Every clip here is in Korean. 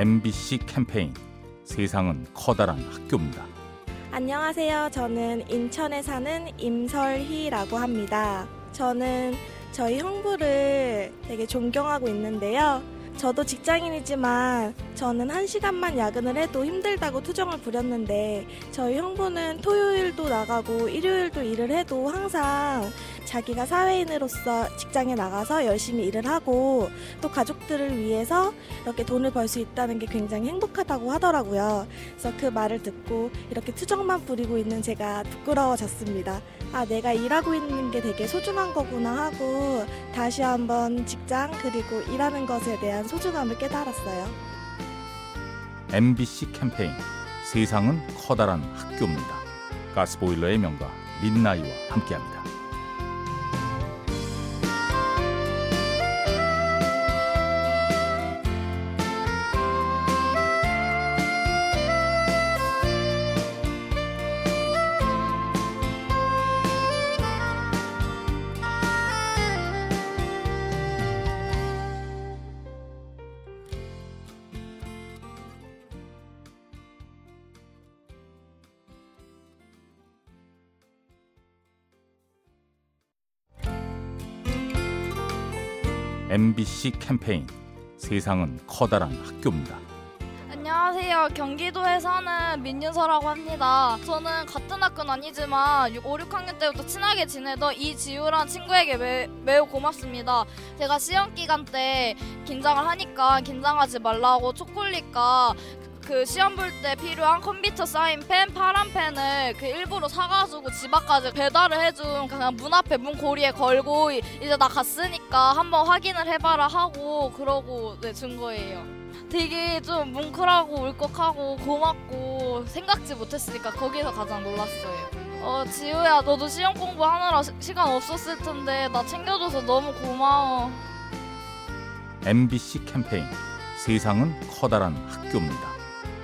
MBC 캠페인 세상은 커다란 학교입니다. 안녕하세요. 저는 인천에 사는 임설희라고 합니다. 저는 저희 형부를 되게 존경하고 있는데요. 저도 직장인이지만 저는 한 시간만 야근을 해도 힘들다고 투정을 부렸는데 저희 형부는 토요일도 나가고 일요일도 일을 해도 항상 자기가 사회인으로서 직장에 나가서 열심히 일을 하고 또 가족들을 위해서 이렇게 돈을 벌 수 있다는 게 굉장히 행복하다고 하더라고요. 그래서 그 말을 듣고 이렇게 투정만 부리고 있는 제가 부끄러워졌습니다. 아, 내가 일하고 있는 게 되게 소중한 거구나 하고 다시 한번 직장 그리고 일하는 것에 대한 소중함을 깨달았어요. MBC 캠페인 세상은 커다란 학교입니다. 가스보일러의 명가 민나이와 함께합니다. MBC 캠페인 세상은 커다란 학교입니다. 안녕하세요. 경기도에 사는 민윤서라고 합니다. 저는 같은 학교는 아니지만 5, 6학년 때부터 친하게 지내던 이지우란 친구에게 매, 매우 고맙습니다. 제가 시험 기간 때 긴장을 하니까 긴장하지 말라고 초콜릿과 그 시험 볼 때 필요한 컴퓨터 사인 펜, 파란 펜을 그 일부러 사가지고 집 앞까지 배달을 해준 그냥 문 앞에 문 고리에 걸고 이제 나 갔으니까 한번 확인을 해봐라 하고 그러고 네, 준 거예요. 되게 좀 뭉클하고 울컥하고 고맙고 생각지 못했으니까 거기서 가장 놀랐어요. 어 지우야 너도 시험 공부하느라 시, 시간 없었을 텐데 나 챙겨줘서 너무 고마워. MBC 캠페인 세상은 커다란 학교입니다.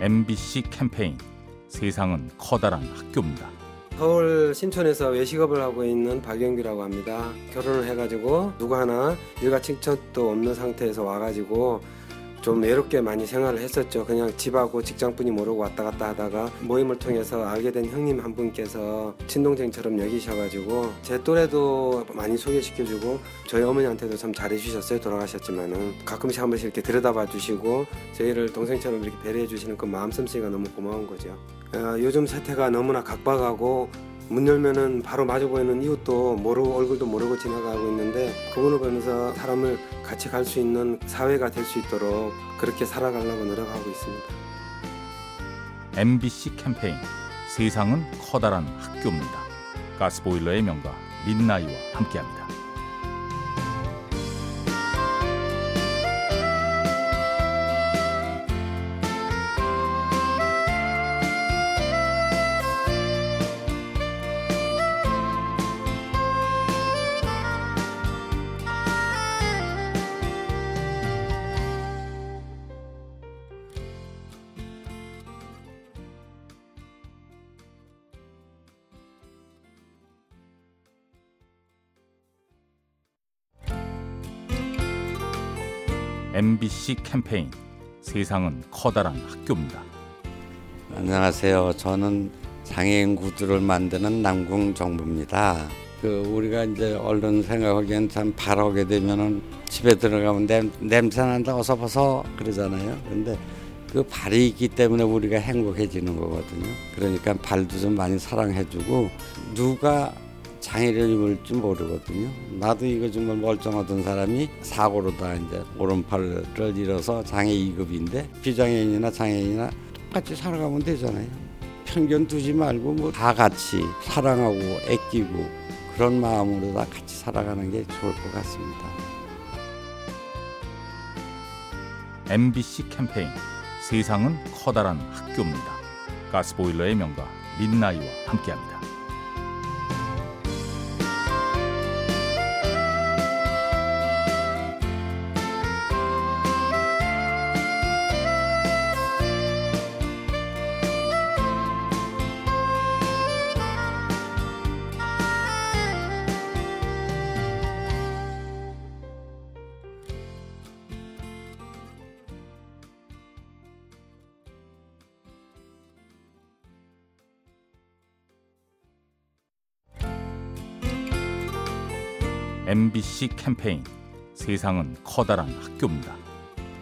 MBC 캠페인 세상은 커다란 학교입니다. 서울 신촌에서 외식업을 하고 있는 박영규라고 합니다. 결혼을 해가지고 누구 하나 일가 친척도 없는 상태에서 와가지고 좀 외롭게 많이 생활을 했었죠. 그냥 집하고 직장분이 모르고 왔다 갔다 하다가 모임을 통해서 알게 된 형님 한 분께서 친동생처럼 여기셔가지고 제 또래도 많이 소개시켜주고 저희 어머니한테도 참 잘해주셨어요. 돌아가셨지만은 가끔씩 한 번씩 이렇게 들여다봐 주시고 저희를 동생처럼 이렇게 배려해 주시는 그 마음 씀씨가 너무 고마운 거죠. 어, 요즘 세태가 너무나 각박하고 문 열면은 바로 마주 보이는 이웃도 모르고 얼굴도 모르고 지나가고 있는데 그분을 보면서 사람을 같이 갈 수 있는 사회가 될 수 있도록 그렇게 살아가려고 노력하고 있습니다. MBC 캠페인 세상은 커다란 학교입니다. 가스보일러의 명가 민나이와 함께합니다. MBC 캠페인 세상은 커다란 학교입니다. 안녕하세요. 저는 장애인 구두를 만드는 남궁 정부입니다. 그 우리가 이제 얼른 생각하기엔 참 발하게 되면은 집에 들어가면 냄, 냄새 난다 어서 벗어 그러잖아요. 근데 그 발이 있기 때문에 우리가 행복해지는 거거든요. 그러니까 발도 좀 많이 사랑해주고 누가 장애를 입을 줄 모르거든요. 나도 이거 정말 멀쩡하던 사람이 사고로 다 이제 오른팔을 잃어서 장애 2급인데 비장애인이나 장애인이나 똑같이 살아가면 되잖아요. 편견 두지 말고 뭐 다 같이 사랑하고 애끼고 그런 마음으로 다 같이 살아가는 게 좋을 것 같습니다. MBC 캠페인 세상은 커다란 학교입니다. 가스보일러의 명가 민나이와 함께합니다. MBC 캠페인 세상은 커다란 학교입니다.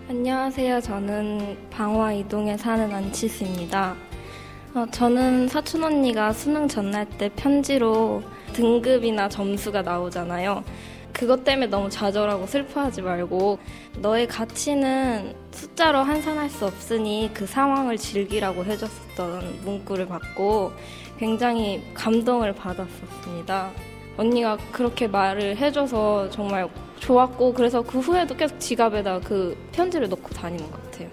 안녕하세요. 저는 방화 이동에 사는 안치스입니다. 어, 저는 사촌 언니가 수능 전날 때 편지로 등급이나 점수가 나오잖아요. 그것 때문에 너무 좌절하고 슬퍼하지 말고 너의 가치는 숫자로 환산할 수 없으니 그 상황을 즐기라고 해줬었던 문구를 받고 굉장히 감동을 받았었습니다. 언니가 그렇게 말을 해줘서 정말 좋았고 그래서 그 후에도 계속 지갑에다 그 편지를 넣고 다니는 것 같아요.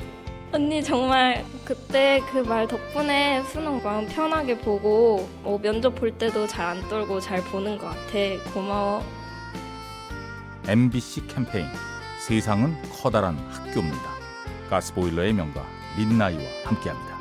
언니 정말 그때 그 말 덕분에 수능 마음 편하게 보고 뭐 면접 볼 때도 잘 안 떨고 잘 보는 것 같아. 고마워. MBC 캠페인 세상은 커다란 학교입니다. 가스보일러의 명가 민나이와 함께합니다.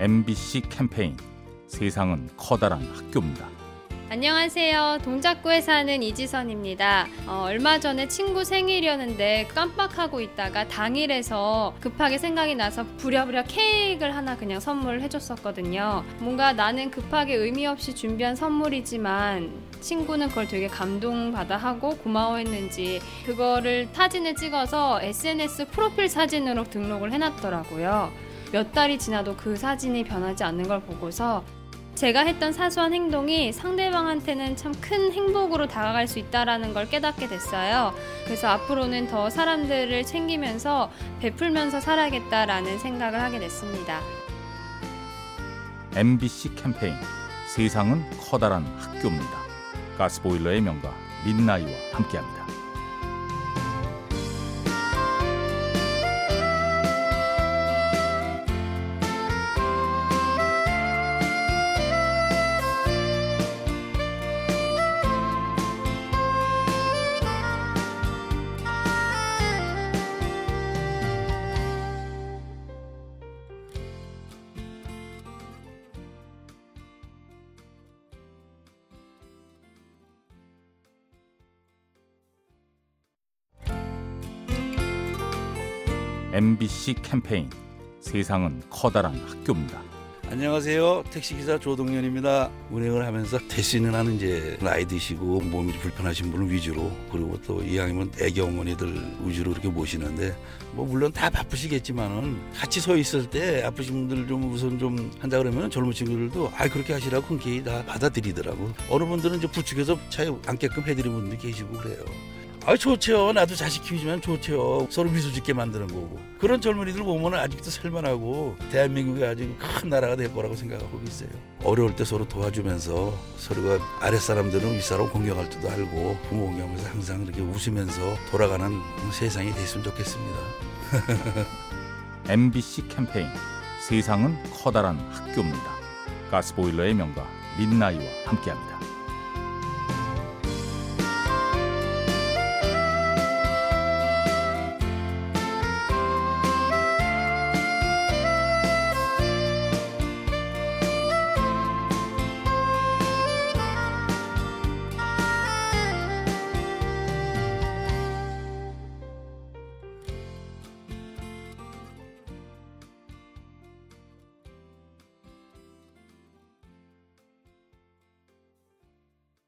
MBC 캠페인 세상은 커다란 학교입니다. 안녕하세요. 동작구에 사는 이지선입니다. 어, 얼마 전에 친구 생일이었는데 깜빡하고 있다가 당일에서 급하게 생각이 나서 부랴부랴 케이크를 하나 그냥 선물을 해줬었거든요. 뭔가 나는 급하게 의미 없이 준비한 선물이지만 친구는 그걸 되게 감동받아 하고 고마워했는지 그거를 사진을 찍어서 SNS 프로필 사진으로 등록을 해놨더라고요. 몇 달이 지나도 그 사진이 변하지 않는 걸 보고서 제가 했던 사소한 행동이 상대방한테는 참 큰 행복으로 다가갈 수 있다라는 걸 깨닫게 됐어요. 그래서 앞으로는 더 사람들을 챙기면서 베풀면서 살아야겠다라는 생각을 하게 됐습니다. MBC 캠페인 세상은 커다란 학교입니다. 가스보일러의 명가 민나이와 함께합니다. MBC 캠페인 세상은 커다란 학교입니다. 안녕하세요. 택시기사 조동현입니다. 운행을 하면서 대신은 하는 이제 나이 드시고 몸이 불편하신 분을 위주로 그리고 또 이왕이면 애기 어머니들 위주로 이렇게 모시는데 뭐 물론 다 바쁘시겠지만은 같이 서 있을 때 아프신 분들 좀 우선 좀 한다 그러면 젊은 친구들도 아 그렇게 하시라고 흔쾌히 다 받아들이더라고. 어느 분들은 이제 부축해서 차에 앉게끔 해드리는 분도 계시고 그래요. 아 좋죠. 나도 자식 키우지만 좋죠. 서로 미소 짓게 만드는 거고. 그런 젊은이들 보면 아직도 살만하고 대한민국이 아주 큰 나라가 될 거라고 생각하고 있어요. 어려울 때 서로 도와주면서 서로가 아랫사람들은 윗사람 공경할 줄도 알고 부모 공경하면서 항상 이렇게 웃으면서 돌아가는 세상이 됐으면 좋겠습니다. MBC 캠페인 세상은 커다란 학교입니다. 가스보일러의 명가 민나이와 함께합니다.